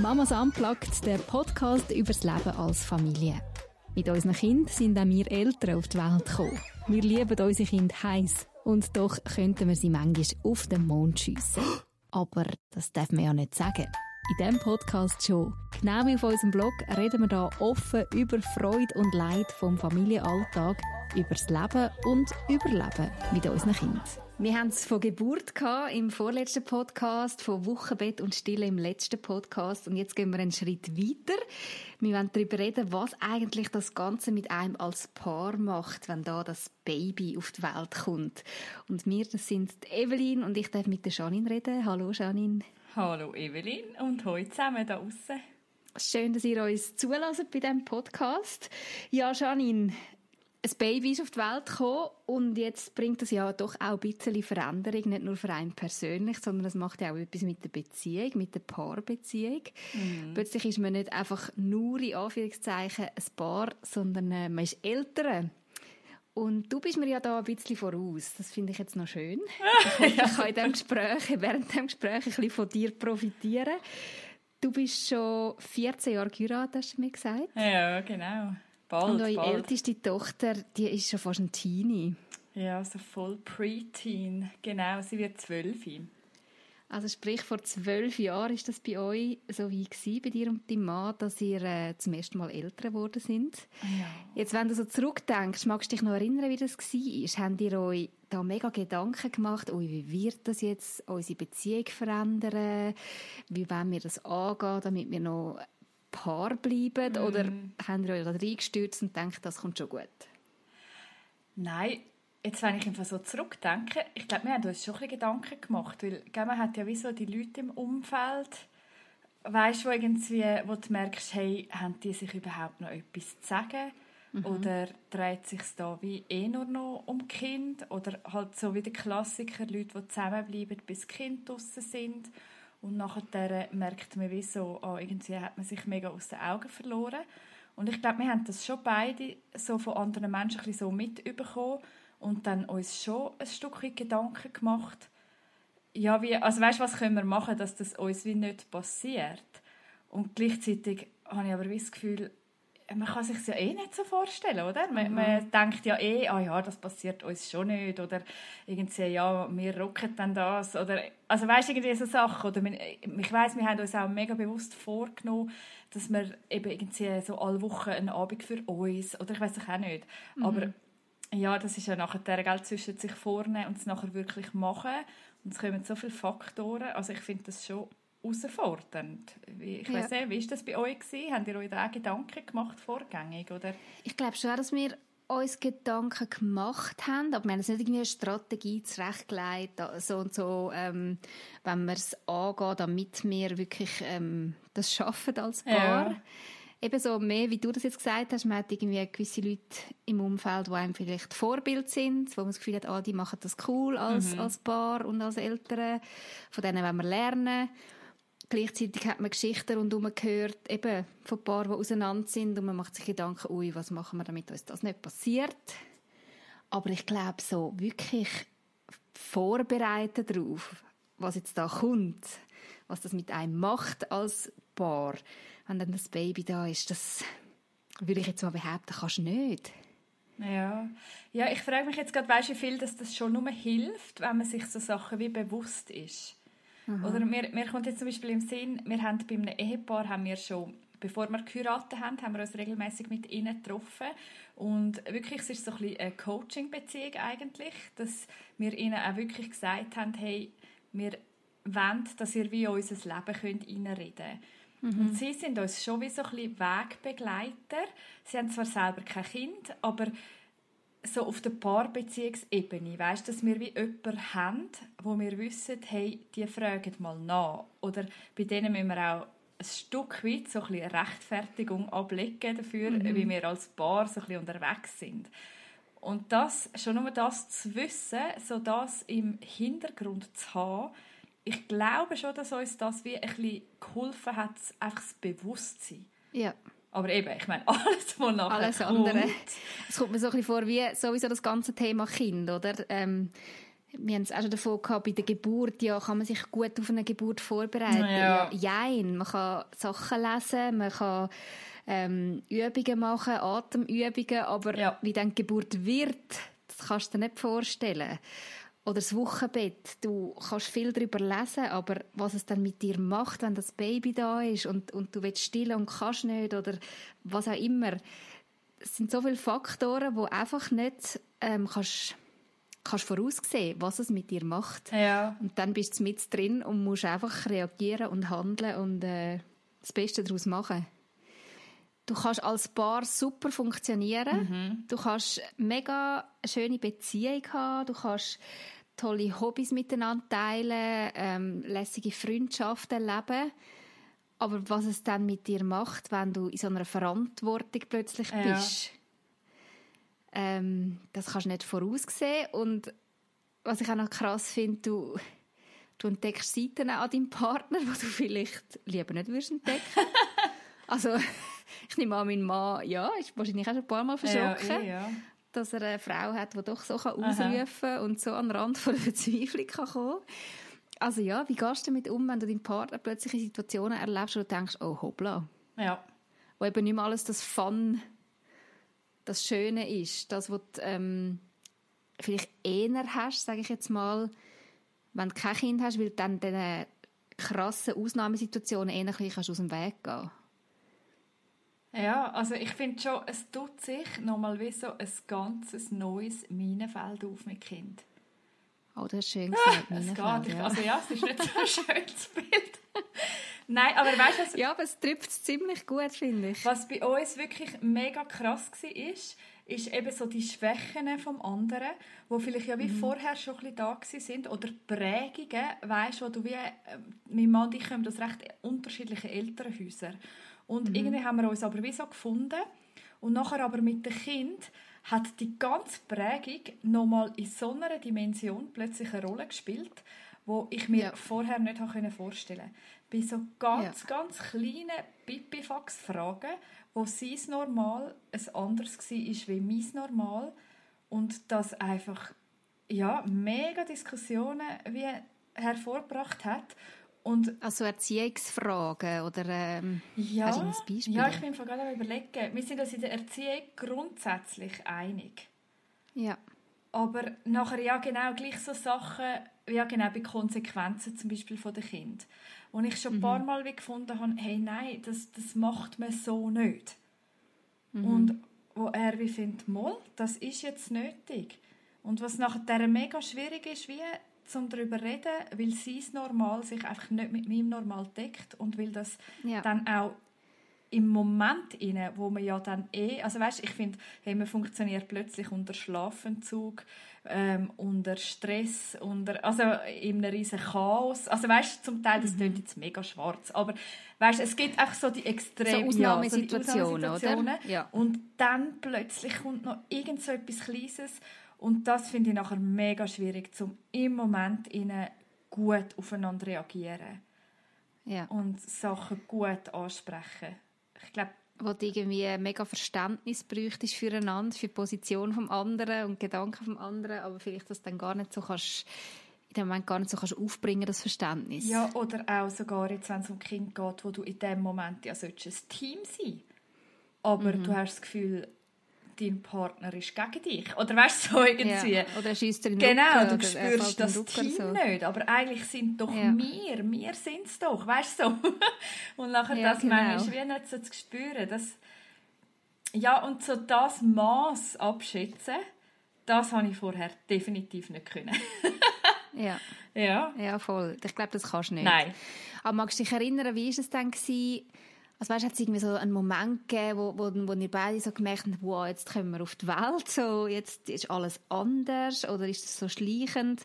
Mamas Unplugged, der Podcast über das Leben als Familie. Mit unseren Kindern sind auch wir Eltern auf die Welt gekommen. Wir lieben unsere Kinder heiß und doch könnten wir sie manchmal auf den Mond schiessen. Aber das darf man ja nicht sagen. In diesem Podcast schon. Genau wie auf unserem Blog reden wir hier offen über Freude und Leid vom Familienalltag, über das Leben und Überleben mit unseren Kindern. Wir haben es von Geburt gehabt im vorletzten Podcast, von Wochenbett und Stille im letzten Podcast und jetzt gehen wir einen Schritt weiter. Wir wollen darüber reden, was eigentlich das Ganze mit einem als Paar macht, wenn da das Baby auf die Welt kommt. Und wir, das sind Evelyn und ich darf mit der Janine reden. Hallo Janine. Hallo Evelyn und heute zusammen da außen. Schön, dass ihr uns zulässt bei diesem Podcast. Ja, Janine, ein Baby ist auf die Welt gekommen und jetzt bringt das ja doch auch ein bisschen Veränderung, nicht nur für einen persönlich, sondern es macht ja auch etwas mit der Beziehung, mit der Paarbeziehung. Mhm. Plötzlich ist man nicht einfach nur in Anführungszeichen ein Paar, sondern äh, man ist älter. Und du bist mir ja da ein bisschen voraus. Das finde ich jetzt noch schön. Ich, ich kann in diesem Gespräch, während dem Gespräch ein bisschen von dir profitieren. Du bist schon 14 Jahre geheiratet, hast du mir gesagt. Ja, genau. Bald, Und eure bald. älteste Tochter, die ist schon fast ein Teenie. Ja, so voll Preteen. Genau, sie wird zwölf. Also sprich, vor zwölf Jahren ist das bei euch so wie gewesen, bei dir und deinem Mann, dass ihr äh, zum ersten Mal älter geworden sind. Ja. Jetzt, wenn du so zurückdenkst, magst du dich noch erinnern, wie das war? Habt ihr euch da mega Gedanken gemacht, ui, wie wird das jetzt unsere Beziehung verändern? Wie wollen wir das angehen, damit wir noch Paar bleiben? Mm. Oder haben ihr euch da reingestürzt und denkt, das kommt schon gut? Nein, jetzt wenn ich einfach so zurückdenke, ich glaube, wir haben uns schon ein bisschen Gedanken gemacht, weil man hat ja wie so die Leute im Umfeld, weißt du, wo irgendwie, wo du merkst, hey, haben die sich überhaupt noch etwas zu sagen? Mhm. Oder dreht sich da wie eh nur noch um Kind? Oder halt so wie der Klassiker, Leute, die zusammenbleiben, bis Kind draussen sind. Und nachher merkt man wie so, oh, irgendwie hat man sich mega aus den Augen verloren. Und ich glaube, wir haben das schon beide so von anderen Menschen ein bisschen so mitbekommen und dann uns schon ein Stück Gedanken gemacht, ja, wie, also weißt, was können wir machen, dass das uns wie nicht passiert? Und gleichzeitig habe ich aber das Gefühl, man kann sich ja eh nicht so vorstellen, oder? Man, mhm. man, denkt ja eh, ah ja, das passiert uns schon nicht, oder irgendwie, ja, wir rocken dann das, oder, also weißt irgendwie so Sachen, oder man, ich weiß, wir haben uns auch mega bewusst vorgenommen, dass wir eben irgendwie so alle Wochen einen Abend für uns, oder ich weiß auch nicht, mhm. aber ja, das ist ja nachher der Geld zwischen sich vornehmen und es nachher wirklich machen und es kommen so viele Faktoren, also ich finde das schon herausfordernd. Ich ja. weiß nicht, wie war das bei euch? Gewesen? Habt ihr euch da auch Gedanken gemacht vorgängig? Oder? Ich glaube schon, dass wir uns Gedanken gemacht haben, aber wir haben nicht irgendwie eine Strategie zurechtgelegt, so und so, ähm, wenn wir es angehen, damit wir wirklich ähm, das schaffen als Paar. Ja. Ebenso mehr, wie du das jetzt gesagt hast, man hat irgendwie gewisse Leute im Umfeld, die einem vielleicht Vorbild sind, wo man das Gefühl hat, ah, die machen das cool als, mhm. als Paar und als Eltern, von denen wollen wir lernen. Gleichzeitig hat man Geschichten rundherum gehört, eben von Paaren, die auseinander sind und man macht sich Gedanken, ui, was machen wir, damit uns das nicht passiert. Aber ich glaube, so wirklich vorbereiten darauf, was jetzt da kommt, was das mit einem macht als Paar, wenn dann das Baby da ist, das würde ich jetzt mal behaupten, kannst du nicht. Ja, ja ich frage mich jetzt gerade, weißt du, wie viel dass das schon nur hilft, wenn man sich so Sachen wie bewusst ist. Mhm. Oder mir, mir kommt jetzt zum Beispiel im Sinn, wir haben bei einem Ehepaar haben wir schon bevor wir geheiratet haben, haben wir uns regelmäßig mit ihnen getroffen und wirklich es ist so ein bisschen eine Coaching-Beziehung eigentlich, dass wir ihnen auch wirklich gesagt haben, hey, wir wollen, dass ihr wie unser Leben könnt reinreden könnt. Mhm. Und sie sind uns schon wie so ein bisschen Wegbegleiter. Sie haben zwar selber kein Kind, aber so auf der Paarbeziehungsebene, weißt, dass wir wie jemanden haben, wo wir wissen, hey, die fragen mal nach. Oder bei denen müssen wir auch ein Stück weit so ein bisschen Rechtfertigung ablegen dafür, mhm. wie wir als Paar so ein bisschen unterwegs sind. Und das, schon nur das zu wissen, so das im Hintergrund zu haben, ich glaube schon, dass uns das wie ein bisschen geholfen hat, einfach das Bewusstsein. Ja. Aber eben, ich meine, alles, was nachher Alles andere. Es kommt mir so ein bisschen vor wie sowieso das ganze Thema Kind, oder? Ähm, wir haben es auch schon davon gehabt, bei der Geburt, ja, kann man sich gut auf eine Geburt vorbereiten. Ja. ja jein, man kann Sachen lesen, man kann ähm, Übungen machen, Atemübungen, aber Ja. wie dann die Geburt wird, das kannst du dir nicht vorstellen. Oder das Wochenbett, du kannst viel darüber lesen, aber was es dann mit dir macht, wenn das Baby da ist und, und du willst stillen und kannst nicht oder was auch immer. Es sind so viele Faktoren, wo einfach nicht ähm, kannst, kannst voraussehen, was es mit dir macht. Ja. Und dann bist du mit drin und musst einfach reagieren und handeln und äh, das Beste daraus machen. Du kannst als Paar super funktionieren. Du kannst mega schöne Beziehung haben. Du kannst tolle Hobbys miteinander teilen, ähm, lässige Freundschaften leben. Aber was es dann mit dir macht, wenn du in so einer Verantwortung plötzlich Ja. bist, ähm, das kannst du nicht voraussehen. Und was ich auch noch krass finde, du, du entdeckst Seiten an deinem Partner, die du vielleicht lieber nicht würdest entdecken Also, ich nehme an, mein Mann, ja, ist wahrscheinlich auch schon ein paar Mal verschrocken, Ja, eh, ja. dass er eine Frau hat, die doch so kann ausrufen und so an den Rand von der Verzweiflung kann kommen Also ja, wie gehst du damit um, wenn du deinen Partner plötzlich in Situationen erlebst, wo du denkst, oh hoppla, ja. wo eben nicht mehr alles das Fun, das Schöne ist, das, was du ähm, vielleicht eher hast, sage ich jetzt mal, wenn du kein Kind hast, weil du dann diesen krassen Ausnahmesituationen eher ein bisschen kannst aus dem Weg gehen Ja, also ich finde schon, es tut sich nochmal wie so ein ganzes neues Minenfeld auf mit Kind. Oh, das ist schön gesagt, Es Minenfeld, geht. ja. Also ja, es ist nicht so ein schönes Bild. Nein, aber weißt du, was, ja, aber es trifft es ziemlich gut, finde ich. was bei uns wirklich mega krass war, ist, ist eben so die Schwächen vom anderen, wo vielleicht ja wie vorher schon ein bisschen da sind oder Prägungen, weißt, wo du wie, äh, mein Mann und ich kommen aus recht unterschiedlichen Elternhäusern und irgendwie haben wir uns aber wie so gefunden. Und nachher aber mit dem Kind hat die ganze Prägung nochmal in so einer Dimension plötzlich eine Rolle gespielt, wo ich mir Ja. vorher nicht habe vorstellen Bei so ganz, ganz kleinen Pipifax-Fragen, wo sein Normal ein anderes war wie mein Normal. Und das einfach ja, mega Diskussionen wie hervorgebracht hat und Also Erziehungsfragen oder ähm, ja, Hast du ein Beispiel? ja, ich bin mir gerade überlegen. Wir sind uns in der Erziehung grundsätzlich einig. ja. Aber nachher ja genau gleich so Sachen, ja genau bei Konsequenzen zum Beispiel von den Kind, wo ich schon ein paar Mal wie gefunden habe, hey nein, das, das macht man so nicht. Und wo er wie findet, mal, das ist jetzt nötig. Und was nachher mega schwierig ist, wie zum darüber reden, weil sein Normal sich einfach nicht mit meinem Normal deckt und weil das Ja. dann auch im Moment inne, wo man ja dann eh, also weißt, ich finde, hey, man funktioniert plötzlich unter Schlafentzug, ähm, unter Stress, unter, also in einem riesen Chaos. Also weißt, zum Teil Mhm. das klingt jetzt mega schwarz, aber weißt, es gibt einfach so die extremen So Ausnahmesituationen, ja, so die oder? Ja. Und dann plötzlich kommt noch irgend so etwas Kleines und das finde ich nachher mega schwierig, zum im Moment inne gut aufeinander reagieren ja. und Sachen gut ansprechen. Ich glaube, wo du irgendwie mega Verständnis bräuchtest füreinander, für die Position vom anderen und Gedanken vom anderen, aber vielleicht das dann gar nicht so kannst, in dem Moment gar nicht so kannst aufbringen, das Verständnis. ja, oder auch sogar jetzt, wenn es um Kind geht, wo du in dem Moment ja solltest ein Team sein aber Mhm. du hast das Gefühl, dein Partner ist gegen dich. Oder weißt du, so irgendwie. Ja. Oder er schiesst dir in den Genau, Rücken, du spürst das Team so. nicht, aber eigentlich sind doch Ja. wir, wir sind es doch, weißt du? so. Und nachher Ja, das genau. manchmal wie nicht so zu spüren, das ja, und so das Maß abschätzen, das habe ich vorher definitiv nicht können. Ja. ja. ja, voll. Ich glaube, das kannst du nicht. Nein. Aber magst du dich erinnern, wie war es? Gewesen? Also weißt, hat es irgendwie so einen Moment gegeben, wo, wo, wo ihr beide so gemerkt habt, wow, jetzt kommen wir auf die Welt, so, jetzt ist alles anders oder ist es so schleichend?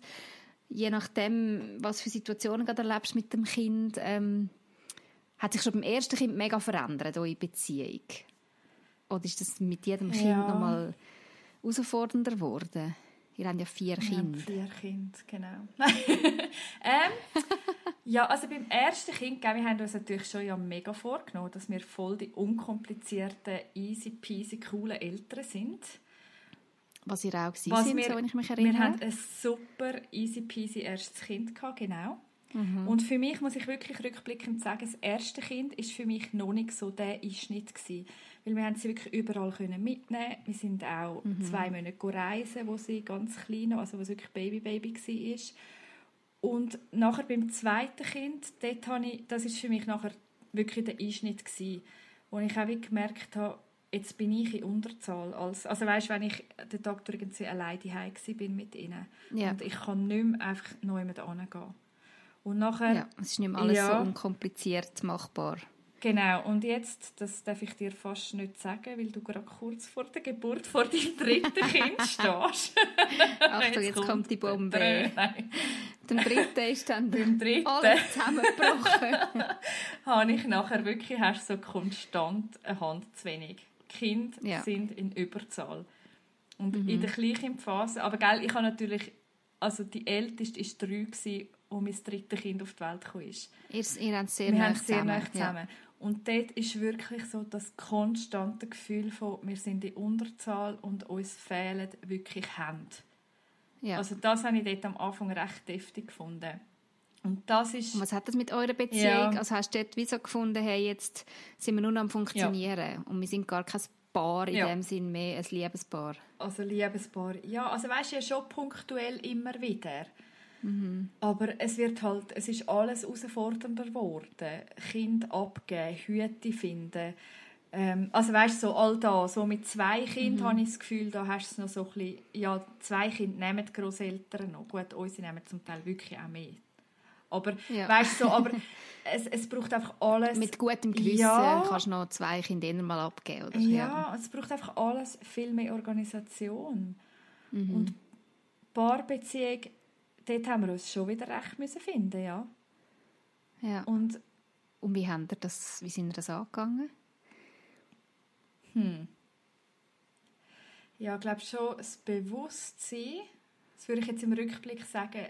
Je nachdem, was für Situationen du erlebst mit dem Kind, ähm, hat sich schon beim ersten Kind mega verändert, eure Beziehung? Oder ist das mit jedem Kind Ja. nochmal herausfordernder geworden? Ihr habt ja vier Wir haben Kinder. vier Kinder, genau. ähm, ja, also beim ersten Kind, wir haben uns natürlich schon ja mega vorgenommen, dass wir voll die unkomplizierten, easy peasy, coolen Eltern sind. Was ihr auch gewesen sind, wir, so, wenn ich mich erinnere. Wir hatten ein super easy peasy erstes Kind gehabt, genau. Mhm. Und für mich muss ich wirklich rückblickend sagen, das erste Kind ist für mich noch nicht so der Einschnitt gewesen. Weil wir haben sie wirklich überall können mitnehmen. Wir sind auch mhm. zwei Monate reisen, wo sie ganz klein, also wo sie wirklich Baby Baby war. Und nachher beim zweiten Kind, dort habe ich, das ist für mich nachher wirklich der Einschnitt gewesen, wo ich auch gemerkt habe, jetzt bin ich in Unterzahl. Als, also weißt, wenn ich den Tag irgendwie alleine daheim bin mit ihnen ja. und ich kann nicht mehr einfach neu mit gehen. Und nachher, ja, es ist nicht mehr alles ja, so unkompliziert machbar. Genau, und jetzt, das darf ich dir fast nicht sagen, weil du gerade kurz vor der Geburt vor deinem dritten Kind stehst. Achtung, jetzt, jetzt kommt die Bombe. Beim dritten ist dann Beim dritten alles zusammengebrochen. habe ich nachher wirklich hast so konstant eine Hand zu wenig. Kinder ja. sind in Überzahl. Und mhm. in der gleichen Phase, aber gell, ich habe natürlich, also die älteste war drei, als mein drittes Kind auf die Welt kam. Ihr, ihr habt sehr Wir haben sehr zusammen. zusammen. Ja. Und dort ist wirklich so das konstante Gefühl von, wir sind in Unterzahl und uns fehlen wirklich Hände. Ja. Also das habe ich dort am Anfang recht deftig gefunden. Und das ist... Und was hat das mit eurer Beziehung? Ja. Also hast du dort wie so gefunden, hey, jetzt sind wir nur noch am Funktionieren ja. und wir sind gar kein Paar in ja. dem Sinn mehr, ein Liebespaar? Also Liebespaar, ja. Also weißt du, ja schon punktuell immer wieder. Mhm. Aber es wird halt, es ist alles herausfordernder geworden. Kind abgeben, Hüte finden. Ähm, also weißt so all da, so mit zwei Kindern mhm. habe ich das Gefühl, da hast du noch so ein bisschen, ja, zwei Kinder nehmen die Grosseltern noch. Gut, unsere nehmen zum Teil wirklich auch mehr. Aber, ja. weißt so, aber es, es braucht einfach alles. Mit gutem Gewissen ja, kannst du noch zwei Kinder mal abgeben, oder? Ja, ja, es braucht einfach alles viel mehr Organisation. Mhm. Und Paarbeziehung dort haben wir uns schon wieder recht müssen finden, ja. Ja. Und, und wie, haben das, wie sind wir das angegangen? Hm. Ja, ich glaube schon, das Bewusstsein, das würde ich jetzt im Rückblick sagen,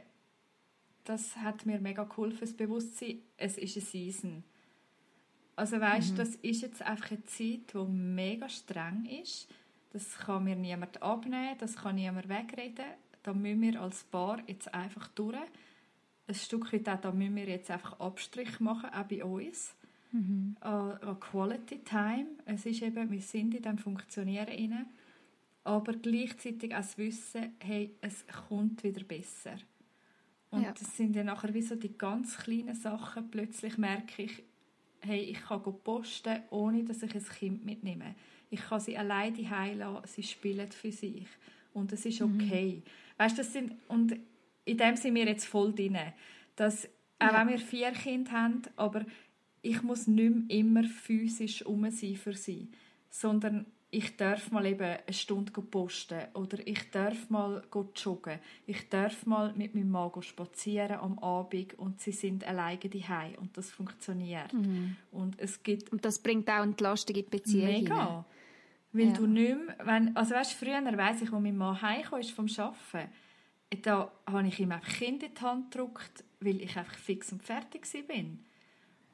das hat mir mega geholfen, das Bewusstsein, es ist eine Season. Also weißt, mhm. das ist jetzt einfach eine Zeit, die mega streng ist. Das kann mir niemand abnehmen, das kann niemand wegreden da müssen wir als Paar jetzt einfach durch. Ein Stück weit auch, da müssen wir jetzt einfach Abstrich machen, auch bei uns. Mhm. An, Quality Time. Es ist eben, wir sind in diesem Funktionieren inne, aber gleichzeitig auch das Wissen, hey, es kommt wieder besser. Und ja. das sind dann nachher wie so die ganz kleinen Sachen. Plötzlich merke ich, hey, ich kann posten, ohne dass ich ein Kind mitnehme. Ich kann sie alleine heilen, sie spielen für sich. Und es ist mhm. okay. Mhm. Weißt, das sind, und in dem sind wir jetzt voll drin. Dass, auch ja. wenn wir vier Kinder haben, aber ich muss nicht immer physisch um sein für sie, sondern ich darf mal eben eine Stunde posten oder ich darf mal joggen. Ich darf mal mit meinem Mann spazieren am Abend und sie sind alleine daheim und das funktioniert. Mhm. Und es gibt und das bringt auch Entlastung in die Beziehung. Mega. Weil ja. du nicht mehr, wenn, also weißt, früher weiss ich, als mein Mann heimkam vom Arbeiten, da habe ich ihm einfach Kind in die Hand gedrückt, weil ich einfach fix und fertig war.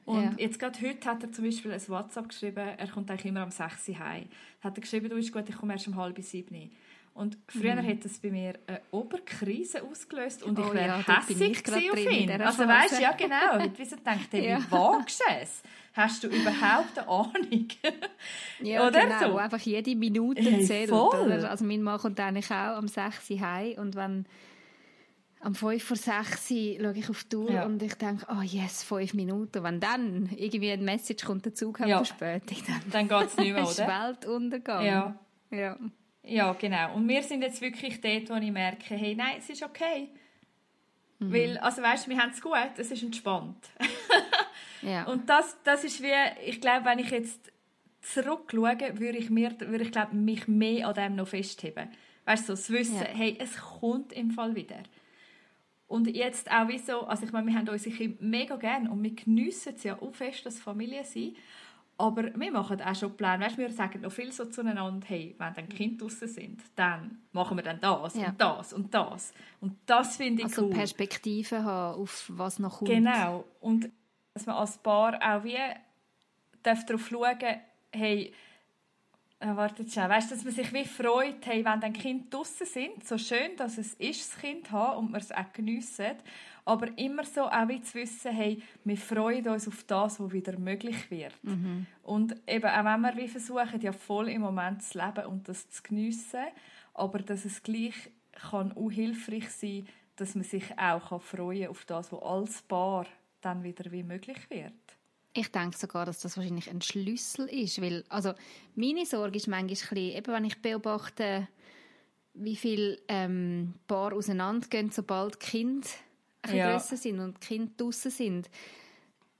Und ja. jetzt gerade heute hat er zum Beispiel ein WhatsApp geschrieben, er kommt eigentlich immer um 6 Uhr heim. Hat er geschrieben, du ist gut, ich komme erst um halb sieben. Und früher mhm. hat das bei mir eine Oberkrise ausgelöst und ich wäre oh ja, hässig auf ihn. Also weißt du, ja genau. Wieso denkt er, ja. wie wagst du es? Hast du überhaupt eine Ahnung? ja, oder genau. So? Einfach jede Minute zählt. Oder? Also mein Mann kommt eigentlich auch um 6 Uhr heim und wenn am 5 vor 6 Uhr schaue ich auf die Uhr ja. und ich denke, oh yes, 5 Minuten. Wenn dann irgendwie ein Message kommt, der Zug ja. Verspätung, dann, dann geht es nicht mehr, oder? ist Weltuntergang. Ja. ja. Ja, genau. Und wir sind jetzt wirklich dort, wo ich merke, hey, nein, es ist okay. Mhm. Weil, also weißt du, wir haben es gut, es ist entspannt. ja. Und das, das ist wie, ich glaube, wenn ich jetzt zurückschaue, würde ich, mir, würde ich glaube, mich mehr an dem noch festheben. Weißt du, so, das Wissen, ja. hey, es kommt im Fall wieder. Und jetzt auch wie so, also ich meine, wir haben unsere Kinder mega gern und wir geniessen es ja auch fest, dass Familie sind. Aber wir machen auch schon Pläne. Weißt, wir sagen noch viel so zueinander, hey, wenn dann Kinder draußen sind, dann machen wir dann das ja. und das und das. Und das finde ich also cool. Also Perspektiven haben, auf was noch kommt. Genau. Und dass man als Paar auch wie darf darauf schauen hey, äh, wartet schon. Weißt du, dass man sich wie freut, hey, wenn dann Kind draußen sind, so schön, dass es ist, das Kind haben und man es auch geniessen, aber immer so auch wie zu wissen, hey, wir freuen uns auf das, was wieder möglich wird. Mhm. Und eben auch wenn wir wie versuchen, ja voll im Moment zu leben und das zu geniessen, aber dass es gleich kann auch hilfreich sein, dass man sich auch freuen kann auf das, was als Paar dann wieder wie möglich wird. Ich denke sogar, dass das wahrscheinlich ein Schlüssel ist, weil, also, meine Sorge ist manchmal ein bisschen, eben wenn ich beobachte, wie viele ähm, Paar auseinandergehen, sobald die Ein ja. grösser sind und die Kinder draussen sind,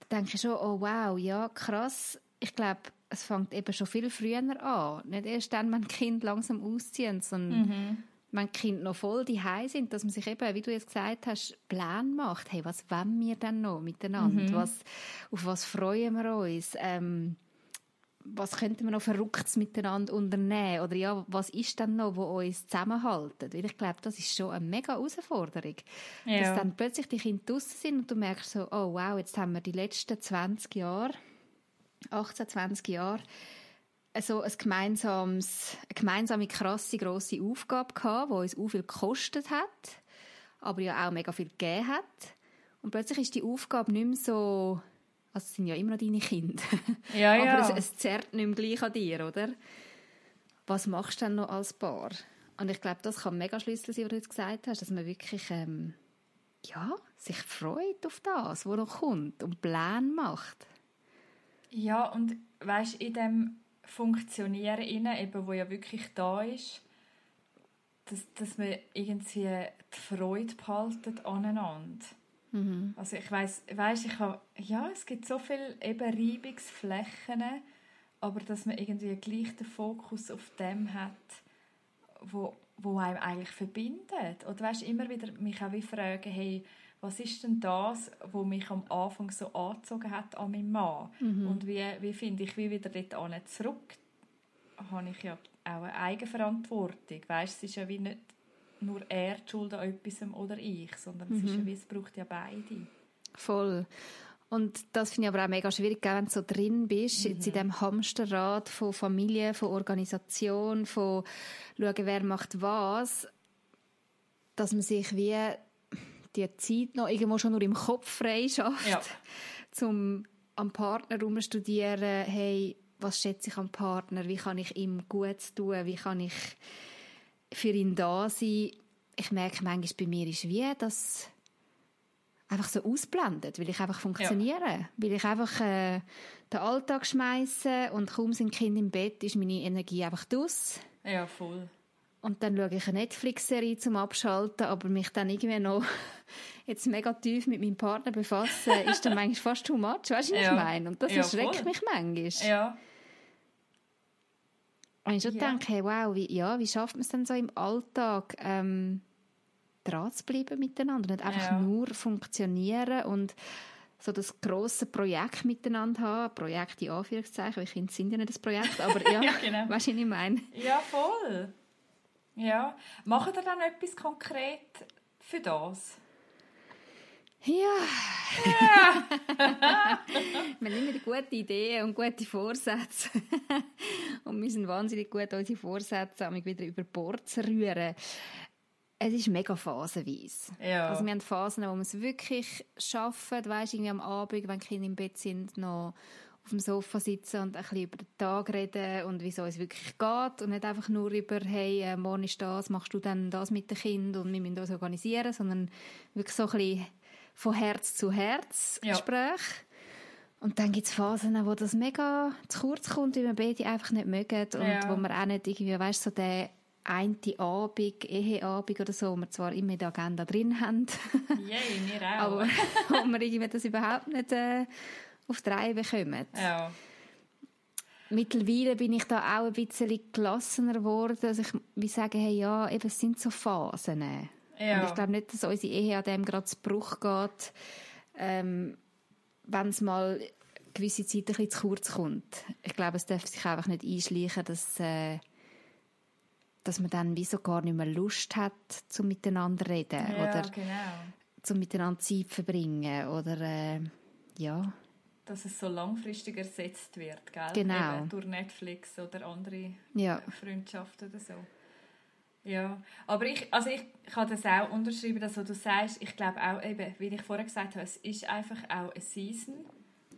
dann denke ich schon, oh wow, ja, krass. Ich glaube, es fängt eben schon viel früher an. Nicht erst dann, wenn Kinder langsam ausziehen, sondern mhm wenn Kinder noch voll die sind, dass man sich eben, wie du jetzt gesagt hast, Pläne macht. Hey, was wollen wir denn noch miteinander? Mhm. Was, auf was freuen wir uns? Ähm, was könnten wir noch Verrücktes miteinander unternehmen? Oder ja, was ist denn noch, wo uns zusammenhalten? Weil ich glaube, das ist schon eine mega Herausforderung. Ja. Dass dann plötzlich die Kinder draußen sind und du merkst so, oh wow, jetzt haben wir die letzten 20 Jahre, 18, 20 Jahre, so ein gemeinsames, eine gemeinsame, krasse, grosse Aufgabe gehabt, die uns auch viel gekostet hat, aber ja auch mega viel gegeben hat. Und plötzlich ist die Aufgabe nicht mehr so, also es sind ja immer noch deine Kinder, ja, aber ja. Es, es zerrt nicht mehr gleich an dir, oder? Was machst du denn noch als Paar? Und ich glaube, das kann mega Schlüssel sein, was du jetzt gesagt hast, dass man wirklich ähm, ja, sich freut auf das, was noch kommt und Pläne macht. Ja, und weißt in dem Funktionieren inne, eben wo ja wirklich da ist, dass, dass man irgendwie die Freude behaltet aneinander. Mhm. Also ich weiß, weiß ich habe, ja, es gibt so viele eben Reibungsflächen, aber dass man irgendwie gleich den Fokus auf dem hat, wo, wo einem eigentlich verbindet. Oder weißt immer wieder mich auch wie fragen, hey, was ist denn das, was mich am Anfang so angezogen hat an meinen Mann? Mhm. Und wie, wie finde ich wie wieder dort zurück? Habe ich ja auch eine Eigenverantwortung. Weißt, es ist ja wie nicht nur er die Schuld an etwas oder ich, sondern mhm. es, ist ja mhm. es braucht ja beide. Voll. Und das finde ich aber auch mega schwierig, wenn du so drin bist, mhm. jetzt in diesem Hamsterrad von Familie, von Organisation, von schauen, wer macht was, dass man sich wie die Zeit noch irgendwo schon nur im Kopf frei schafft, ja. zum am Partner studieren, hey, was schätze ich am Partner, wie kann ich ihm gut tun, wie kann ich für ihn da sein. Ich merke manchmal bei mir ist wie, dass einfach so ausblendet, weil ich einfach funktioniere, ja. weil ich einfach äh, den Alltag schmeiße und kaum sind Kind im Bett, ist meine Energie einfach aus. Ja, voll. Und dann schaue ich eine Netflix-Serie zum Abschalten, aber mich dann irgendwie noch jetzt mega tief mit meinem Partner befassen, ist dann manchmal fast too much. Weißt du, was ja. ich meine? Und das ja, erschreckt voll. mich manchmal. Ja. Und ich schon ja. denke, hey, wow, wie, ja, wie schafft man es denn so im Alltag, ähm, dran zu bleiben miteinander? Nicht einfach ja. nur funktionieren und so das grosse Projekt miteinander haben. Projekt in Anführungszeichen, weil Kinder sind ja nicht das Projekt, aber ja, ja genau. weißt du, was ich meine? Ja, voll. Ja. Machen ihr dann etwas konkret für das? Ja. ja. wir haben immer gute Ideen und gute Vorsätze. und wir sind wahnsinnig gut, unsere Vorsätze wieder über Bord zu rühren. Es ist mega phasenweise. Ja. Also wir haben Phasen, wo wir es wirklich schaffen, weißt, irgendwie am Abend, wenn die Kinder im Bett sind, noch auf dem Sofa sitzen und ein bisschen über den Tag reden und wie es uns wirklich geht und nicht einfach nur über, hey, äh, morgen ist das, machst du dann das mit dem Kind und wir müssen das organisieren, sondern wirklich so ein bisschen von Herz zu Herz ja. Gespräch. Und dann gibt es Phasen, wo das mega zu kurz kommt, weil wir beide einfach nicht mögen und ja. wo wir auch nicht irgendwie, weißt so der eine Abend, Eheabend oder so, wo wir zwar immer in der Agenda drin haben. Yay, wir auch. aber wo wir irgendwie das überhaupt nicht äh, auf die Reihe bekommen. Ja. Mittlerweile bin ich da auch ein bisschen gelassener geworden, dass ich wie sage, hey, ja, eben, es sind so Phasen. Ja. Und ich glaube nicht, dass unsere Ehe an dem gerade zu Bruch geht, ähm, wenn es mal gewisse Zeit ein bisschen zu kurz kommt. Ich glaube, es darf sich einfach nicht einschleichen, dass, äh, dass man dann wieso gar nicht mehr Lust hat, zum miteinander reden ja, oder genau. zum miteinander Zeit verbringen oder äh, ja. dass es so langfristig ersetzt wird, gell? Genau. Eben durch Netflix oder andere Ja. Freundschaften oder so. Ja, aber ich, also ich kann das auch unterschreiben, dass du sagst, ich glaube auch eben, wie ich vorher gesagt habe, es ist einfach auch eine Season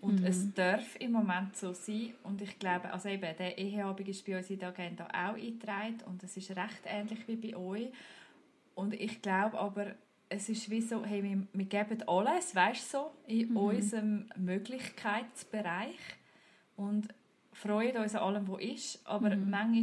und es darf im Moment so sein. Und ich glaube, also eben, der Eheabend ist bei uns in der Agenda auch eingetragen und es ist recht ähnlich wie bei euch. Und ich glaube aber, es ist wie so, hey, wir, wir geben alles, weißt du, so, in unserem Möglichkeitsbereich und freuen uns an allem, was ist, aber manchmal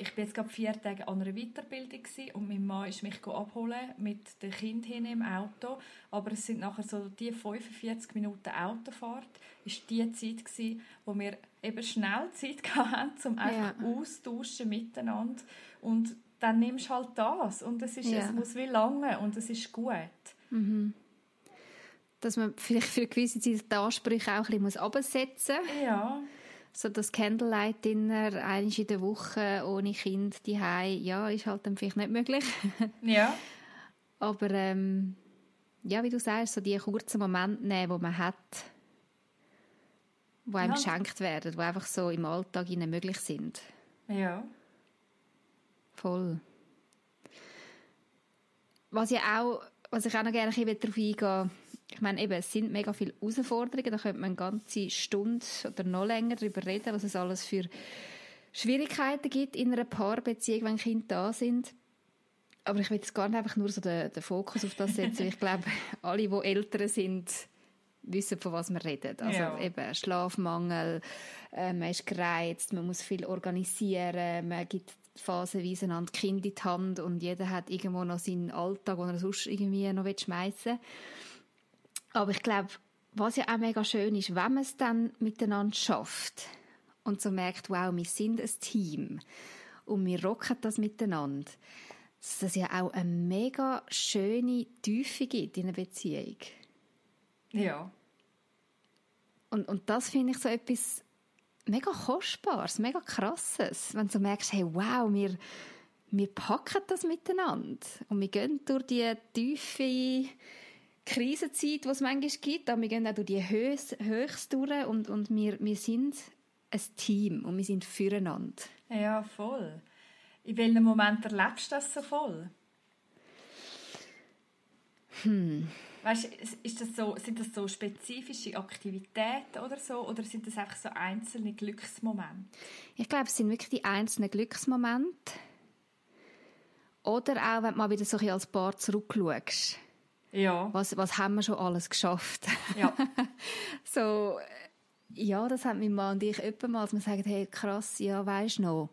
ich bin jetzt gerade vier Tage an einer Weiterbildung und mein Mann ist mich abholen mit dem Kind hin im Auto. Aber es sind nachher so die 45 Minuten Autofahrt, ist die Zeit gewesen, wo wir eben schnell Zeit hatten, um einfach Ja. austauschen miteinander. Und dann nimmst du halt das und es, ist, Ja. es muss wie lange und es ist gut. Dass man vielleicht für gewisse Zeit die Ansprüche auch ein bisschen absetzen muss. Ja, So das Candlelight-Dinner einmal in der Woche ohne Kind die ja, ist halt dann vielleicht nicht möglich. ja, Aber ähm, ja, wie du sagst, so die kurzen Momente nehmen, die man hat, die einem Ja. geschenkt werden, die einfach so im Alltag ihnen möglich sind. ja. Voll. Was ich auch, was ich auch noch gerne ein bisschen darauf eingehen ich meine, eben, es sind mega viele Herausforderungen, da könnte man eine ganze Stunde oder noch länger darüber reden, was es alles für Schwierigkeiten gibt in einer Paarbeziehung, wenn Kinder da sind. Aber ich will jetzt gar nicht einfach nur so den, den Fokus auf das setzen. ich glaube, alle, die Eltern sind, wissen, von was wir reden. Also Ja. eben Schlafmangel, äh, man ist gereizt, man muss viel organisieren, man gibt phasenweise einander die Kinder in die Hand und jeder hat irgendwo noch seinen Alltag, den er sonst irgendwie noch schmeißen will. Aber ich glaube, was ja auch mega schön ist, wenn man es dann miteinander schafft und so merkt, wow, wir sind ein Team und wir rocken das miteinander, dass es ja auch eine mega schöne Tiefe gibt in einer Beziehung. Ja, Und, und das finde ich so etwas mega Kostbares, mega Krasses, wenn du so merkst, hey, wow, wir, wir packen das miteinander und wir gehen durch die tiefe Krisenzeit, die es manchmal gibt, aber wir gehen auch durch die Höchst, Höchst durch und, und wir, wir sind ein Team und wir sind füreinander. ja, voll. In welchem Moment erlebst du das so voll? Hm. Weißt, ist das so, sind das so spezifische Aktivitäten oder so, oder sind das einfach so einzelne Glücksmomente? Ich glaube, es sind wirklich die einzelnen Glücksmomente. Oder auch, wenn du mal wieder so ein bisschen als Paar zurückschaust. Ja, Was, was haben wir schon alles geschafft? ja, so, äh, ja, das hat mein Mann und ich öppe mal, als wir sagen, hey, krass, ja, weisst noch,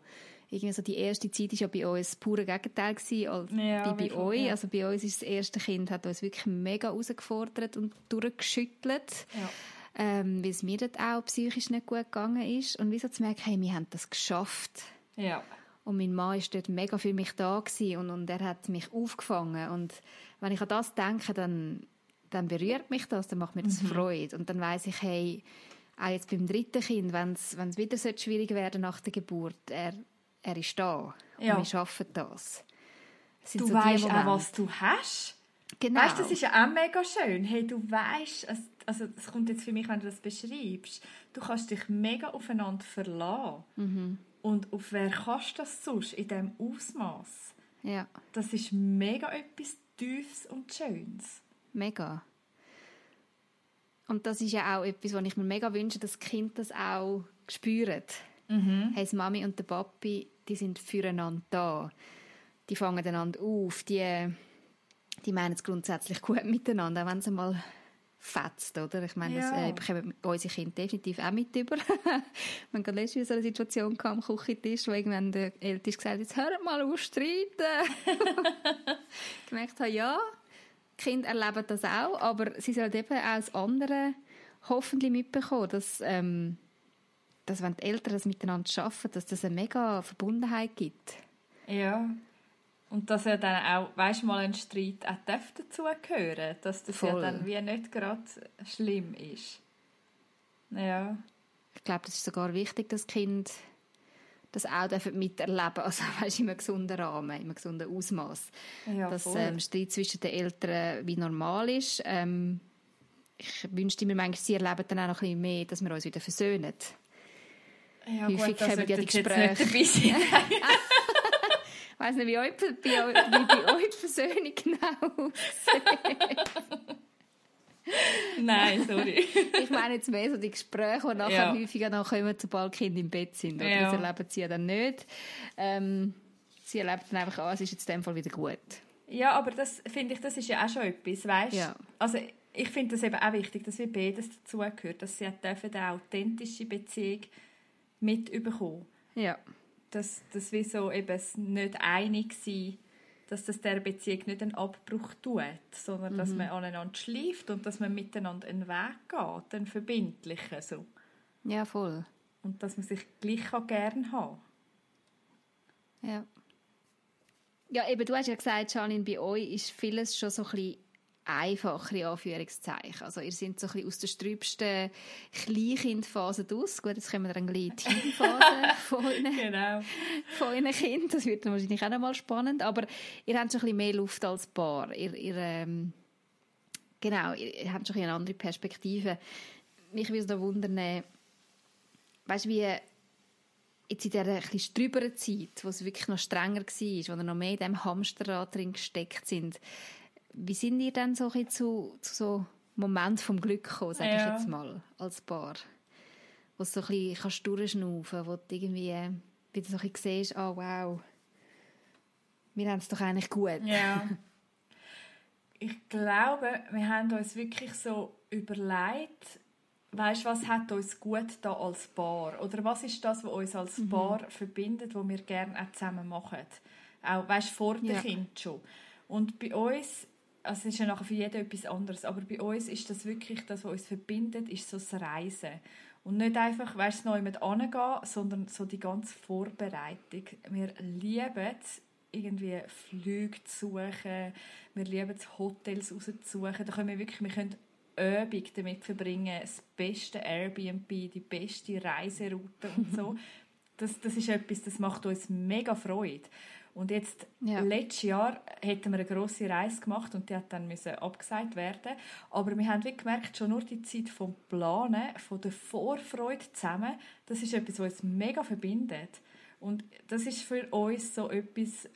irgendwie so die erste Zeit war ja bei uns das pure Gegenteil gewesen, als Ja, bei, bei euch. ja. Also bei uns ist das erste Kind, hat uns wirklich mega herausgefordert und durchgeschüttelt. ja. Ähm, weil es mir dort auch psychisch nicht gut gegangen ist. Und wieso zu merken, hey, wir haben das geschafft. ja. Und mein Mann war dort mega für mich da gewesen und, und er hat mich aufgefangen. Und wenn ich an das denke, dann, dann berührt mich das, dann macht mir das Freude. Und dann weiß ich, hey, auch jetzt beim dritten Kind, wenn es wieder so schwierig werden nach der Geburt, er, er ist da. Ja. Und wir schaffen das. Sind Du so weißt auch, was du hast. Genau. Weißt, das ist ja auch mega schön. Hey, du weißt, es- also das kommt jetzt für mich, wenn du das beschreibst. Du kannst dich mega aufeinander verlassen. Mhm. Und auf wer kannst du das sonst in diesem Ausmaß? ja, Das ist mega etwas Tiefes und Schönes. mega. Und das ist ja auch etwas, was ich mir mega wünsche, dass Kinder das auch spüren. Hey, die Mami und der Papi, die sind füreinander da. Die fangen einander auf. Die, die meinen es grundsätzlich gut miteinander, auch wenn es mal fetzt, oder? Ich meine, das Ja. äh, bekommen unsere Kinder definitiv auch mit über. Wir haben gerade letztens wieder so eine Situation gehabt am Küchentisch, wo irgendwann der Älteste gesagt hat, jetzt hört mal auf streiten. gemerkt habe, ja, die Kinder erleben das auch, aber sie sollen eben auch das andere hoffentlich mitbekommen, dass, ähm, dass wenn die Eltern das miteinander schaffen, dass das eine mega Verbundenheit gibt. Ja. Und dass ja dann auch, weißt du, mal ein Streit auch dazugehören, dass das ja Voll. dann wie nicht gerade schlimm ist. Ja. Ich glaube, das ist sogar wichtig, dass Kinder das auch dürfen miterleben also weißt, in einem gesunden Rahmen, in einem gesunden Ausmaß. Ja, dass ähm, Streit zwischen den Eltern wie normal ist. Ähm, ich wünschte mir manchmal, sie erleben dann auch noch ein bisschen mehr, dass wir uns wieder versöhnen. Ja, Häufig gut, kommen ja die Gespräche. Ich weiss nicht, wie, euch, bei, euch- wie bei euch die Versöhnung genau aussieht. Nein, sorry. Ich meine jetzt mehr so die Gespräche, die nachher Ja. häufiger noch kommen, sobald Kinder im Bett sind. Oder? Ja. Das erleben sie ja dann nicht. Ähm, sie erleben dann einfach, ah, es ist jetzt in dem Fall wieder gut. Ja, aber das finde ich, das ist ja auch schon etwas, weißt? Ja. Also ich finde das eben auch wichtig, dass wir beides dazugehört, dass sie dürfen eine authentische Beziehung mitbekommen. Ja. Dass, dass wir so eben nicht einig sind, dass das der Beziehung nicht einen Abbruch tut, sondern dass man aneinander schläft und dass man miteinander einen Weg geht, einen verbindlichen so. ja, voll. Und dass man sich gleich auch gern haben Ja. Ja, eben, du hast ja gesagt, Janine, bei euch ist vieles schon so ein bisschen einfacher, in Anführungszeichen. Also ihr seid so ein bisschen aus der strübsten Kleinkindphase aus. Gut, jetzt kommen wir dann gleich in die Teamphase von euren, Genau. von euren Kindern. Das wird dann wahrscheinlich auch noch mal spannend. Aber ihr habt schon ein bisschen mehr Luft als Paar. Ihr, ihr, ähm, genau, ihr, ihr habt schon ein bisschen eine andere Perspektive. Mich würde da wundern, weißt du, wie jetzt in dieser etwas trüberen Zeit, wo es wirklich noch strenger war, wo ihr noch mehr in diesem Hamsterrad drin gesteckt sind, wie sind ihr dann so ein zu, zu so Moment vom Glück gekommen, sage ich Ja. jetzt mal, als Paar? Wo du so ein bisschen kannst durchschnaufen wo du irgendwie wieder so ein bisschen siehst, oh wow, wir haben es doch eigentlich gut. Ja. Ich glaube, wir haben uns wirklich so überlegt, weißt, was hat uns gut da als Paar? Oder was ist das, was uns als Paar verbindet, was wir gerne auch zusammen machen? Auch, weißt, vor dem Ja. Kind schon. Und bei uns, also es ist ja nachher für jeden etwas anderes, aber bei uns ist das wirklich, das, was uns verbindet, ist so das Reisen. Und nicht einfach, weißt du, neu mit angehen, sondern so die ganze Vorbereitung. Wir lieben es, irgendwie Flüge zu suchen. Wir lieben es, Hotels rauszusuchen. Da können wir wirklich, wir können Übung damit verbringen, das beste Airbnb, die beste Reiseroute und so. Das, das ist etwas, das macht uns mega Freude. Und jetzt, Ja. letztes Jahr, hätten wir eine grosse Reise gemacht und die hat dann müssen abgesagt werden. Aber wir haben wie gemerkt, schon nur die Zeit vom Planen, von der Vorfreude zusammen, das ist etwas, was uns mega verbindet. Und das ist für uns so etwas,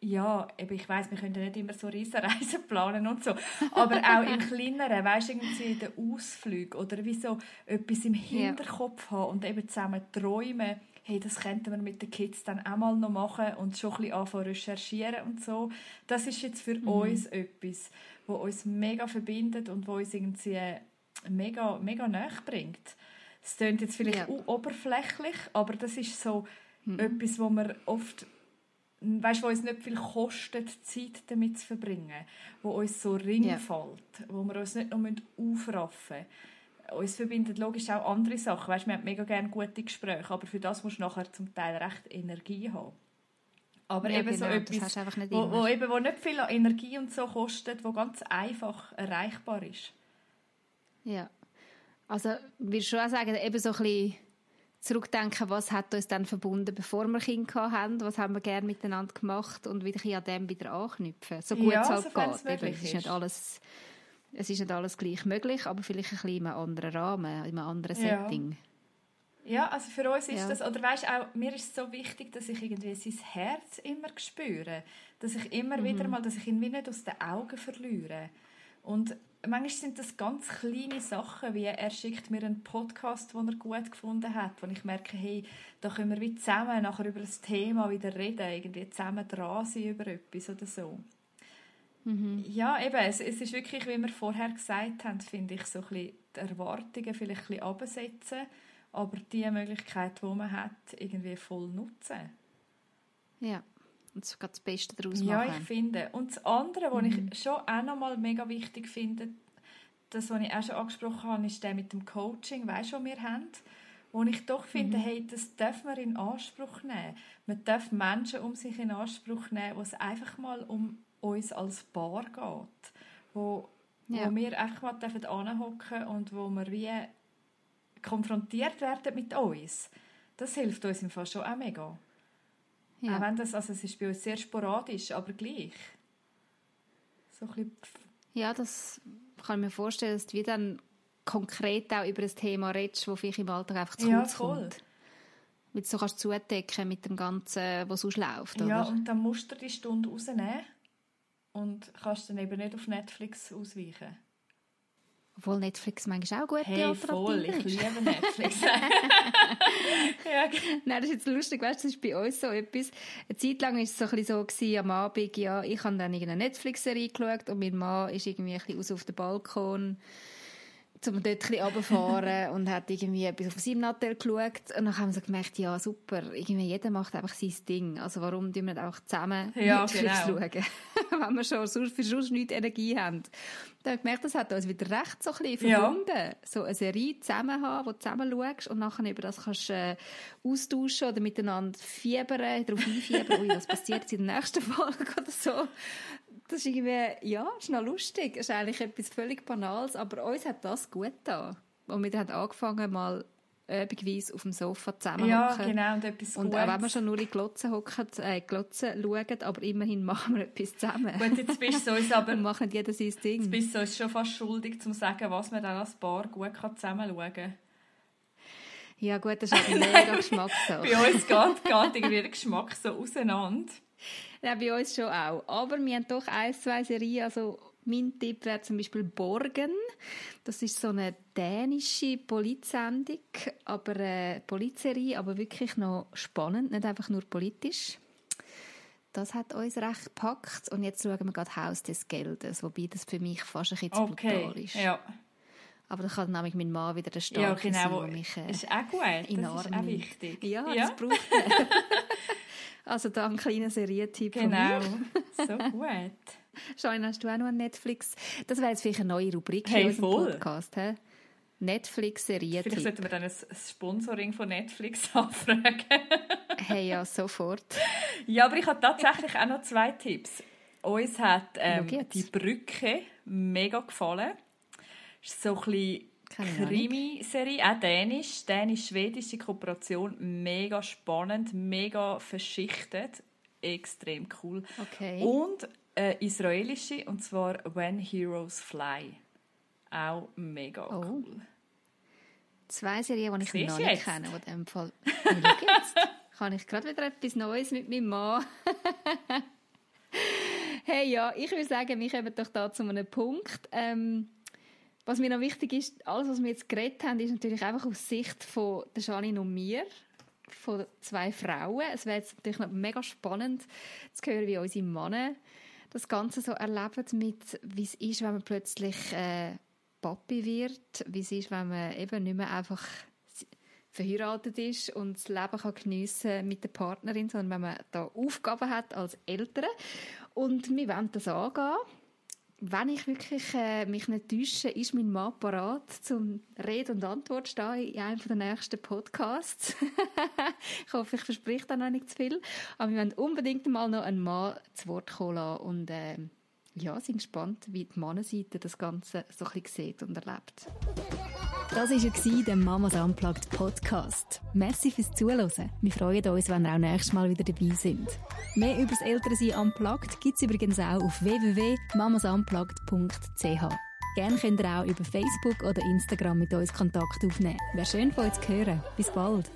ja, eben, ich weiß, wir können ja nicht immer so riesen Reisen planen und so, aber auch im Kleineren, weißt du, irgendwie den Ausflug oder wie so etwas im Hinterkopf haben und eben zusammen träumen, hey, das könnten wir mit den Kids dann auch mal noch machen und schon ein bisschen anfangen recherchieren und so. Das ist jetzt für uns etwas, was uns mega verbindet und was uns irgendwie mega, mega nahe bringt. Es klingt jetzt vielleicht Ja. oberflächlich, aber das ist so etwas, wo wir oft weißt, wo uns nicht viel kostet, Zeit damit zu verbringen, wo uns so Ring Ja. fällt, wo wir uns nicht noch aufraffen müssen. Uns verbindet logisch auch andere Sachen. Weißt, wir haben mega gerne gute Gespräche, aber für das musst du nachher zum Teil recht Energie haben. Aber Ja, eben so genau, das etwas, nicht wo, wo, eben, wo nicht viel Energie und so kostet, wo ganz einfach erreichbar ist. Ja. Also, ich würde schon auch sagen, eben so ein bisschen zurückdenken, was hat uns dann verbunden, bevor wir Kinder hatten, was haben wir gerne miteinander gemacht und wieder an dem wieder anknüpfen. So gut Ja, es halt geht. Eben, es ist. nicht alles es ist nicht alles gleich möglich, aber vielleicht ein bisschen in einem anderen Rahmen, in einem anderen Ja. Setting. Ja, also für uns ist Ja. das, oder weißt auch, mir ist es so wichtig, dass ich irgendwie sein Herz immer spüre, dass ich immer Mhm. wieder mal, dass ich ihn nicht aus den Augen verliere. Und manchmal sind das ganz kleine Sachen, wie er schickt mir einen Podcast, den er gut gefunden hat, wo ich merke, hey, da können wir wie zusammen nachher über das Thema wieder reden, irgendwie zusammen dran sein über etwas oder so. Ja, eben, es, es ist wirklich, wie wir vorher gesagt haben, finde ich, so ein bisschen die Erwartungen vielleicht ein bisschen absetzen, aber die Möglichkeit, die man hat, irgendwie voll nutzen. Ja. Und sogar das Beste daraus Ja, machen. ich finde. Und das andere, was ich schon auch noch mal mega wichtig finde, das, was ich auch schon angesprochen habe, ist der mit dem Coaching, weißt du, was wir haben? Wo ich doch finde, hey, das darf man in Anspruch nehmen. Man darf Menschen um sich in Anspruch nehmen, wo es einfach mal um uns als Paar geht. Wo, Ja. wo wir einfach mal anhocken und wo wir wie konfrontiert werden mit uns. Das hilft uns im Fall schon auch mega. Auch Ja. wenn das, also es ist bei uns sehr sporadisch, aber gleich. So ein bisschen Ja, das kann ich mir vorstellen, dass du wie dann konkret auch über ein Thema redest, das vielleicht im Alltag einfach zu kurz ja, kommt. Weil du so kannst zudecken mit dem Ganzen, was sonst läuft, oder? Ja, und dann musst du die Stunde rausnehmen und kannst dann eben nicht auf Netflix ausweichen. Obwohl Netflix manchmal auch gute hey, Alternativen voll, ich liebe Netflix. ja. Nein, das ist jetzt lustig, weißt du, das ist bei uns so etwas. Eine Zeit lang war es so ein bisschen so gewesen, am Abend, ja, ich habe dann irgendeine Netflix-Serie geschaut und mein Mann ist irgendwie ein bisschen raus auf den Balkon um dort ein runterfahren und hat irgendwie etwas auf seinem Nattel geschaut. Und dann haben wir so gemerkt, ja, super, irgendwie jeder macht einfach sein Ding. Also warum tun wir nicht einfach zusammen ja, genau. schauen, wenn wir schon für sonst nichts Energie haben. Dann habe ich gemerkt, das hat uns wieder recht so ein bisschen verbunden. Ja. So eine Serie zusammen haben, wo du zusammen schaust und nachher über das kannst äh, austauschen oder miteinander fiebern, darauf einfiebern, ui, was passiert in der nächsten Folge oder so das ist irgendwie, ja, ist noch lustig. Das ist eigentlich etwas völlig Banales, aber uns hat das gut getan. Und wir haben angefangen, mal übigweise auf dem Sofa zusammen Ja, genau, und etwas Und auch wenn wir schon nur in Glotze hocken, äh, Glotze schauen, aber immerhin machen wir etwas zusammen. Gut, jetzt bist du uns aber... und machen jeder sein Ding. Jetzt bist du uns schon fast schuldig, zu sagen, was man dann als Paar gut zusammen schauen kann. Ja gut, das ist auch mega Geschmackssache. Bei uns geht, geht irgendwie der Geschmack so auseinander. Ja, bei uns schon auch. Aber wir haben doch ein, zwei Serien. Also mein Tipp wäre zum Beispiel Borgen. Das ist so eine dänische Polizsendung, aber eine Polizserie, aber wirklich noch spannend, nicht einfach nur politisch. Das hat uns recht gepackt. Und jetzt schauen wir gerade Haus des Geldes, wobei das für mich fast ein bisschen okay. brutal ist. Ja. Aber dann kann nämlich mein Mann wieder der Starke ja, genau. sein, mich äh, ist auch gut. das ist auch wichtig. Ja, ja. das braucht Also da ein kleiner Serientipp genau. so gut. Schein, hast du auch noch einen Netflix? Das wäre jetzt vielleicht eine neue Rubrik hey, in unserem Podcast. He? Netflix-Serientipp. Vielleicht sollten wir dann ein Sponsoring von Netflix anfragen. hey, ja, sofort. Ja, aber ich habe tatsächlich auch noch zwei Tipps. Uns hat ähm, die Brücke mega gefallen. Ist so ein bisschen Krimi-Serie, auch dänisch, dänisch-schwedische Kooperation, mega spannend, mega verschichtet, extrem cool. Okay. Und äh, israelische, und zwar When Heroes Fly, auch mega oh. cool. Zwei Serien, die ich Siehst noch nicht jetzt? kenne, die in dem Fall... jetzt kann ich gerade wieder etwas Neues mit meinem Mann. hey, ja, ich würde sagen, wir kommen doch da zu einem Punkt. Ähm, was mir noch wichtig ist, alles, was wir jetzt geredet haben, ist natürlich einfach aus Sicht von der Janine und mir, von zwei Frauen. Es wäre jetzt natürlich noch mega spannend zu hören, wie unsere Männer das Ganze so erleben, mit, wie es ist, wenn man plötzlich äh, Papi wird, wie es ist, wenn man eben nicht mehr einfach verheiratet ist und das Leben kann geniessen mit der Partnerin, sondern wenn man da Aufgaben hat als Eltern. Und wir wollen das angehen wenn ich wirklich äh, mich nicht täusche, ist mein Mann parat zum Rede und Antwort stehen in einem der nächsten Podcasts. ich hoffe, ich verspreche da noch nicht zu viel. Aber wir wollen unbedingt mal noch einen Mann zu Wort kommen lassen und äh, ja, sind gespannt, wie die Mannenseite das Ganze so ein bisschen sieht und erlebt. Das war der Mamas Unplugged Podcast. Merci fürs Zuhören. Wir freuen uns, wenn ihr auch nächstes Mal wieder dabei sind. Mehr über das Elternsein Unplugged gibt es übrigens auch auf www.mamasunplugged.ch. Gerne könnt ihr auch über Facebook oder Instagram mit uns Kontakt aufnehmen. Wäre schön von euch zu hören. Bis bald.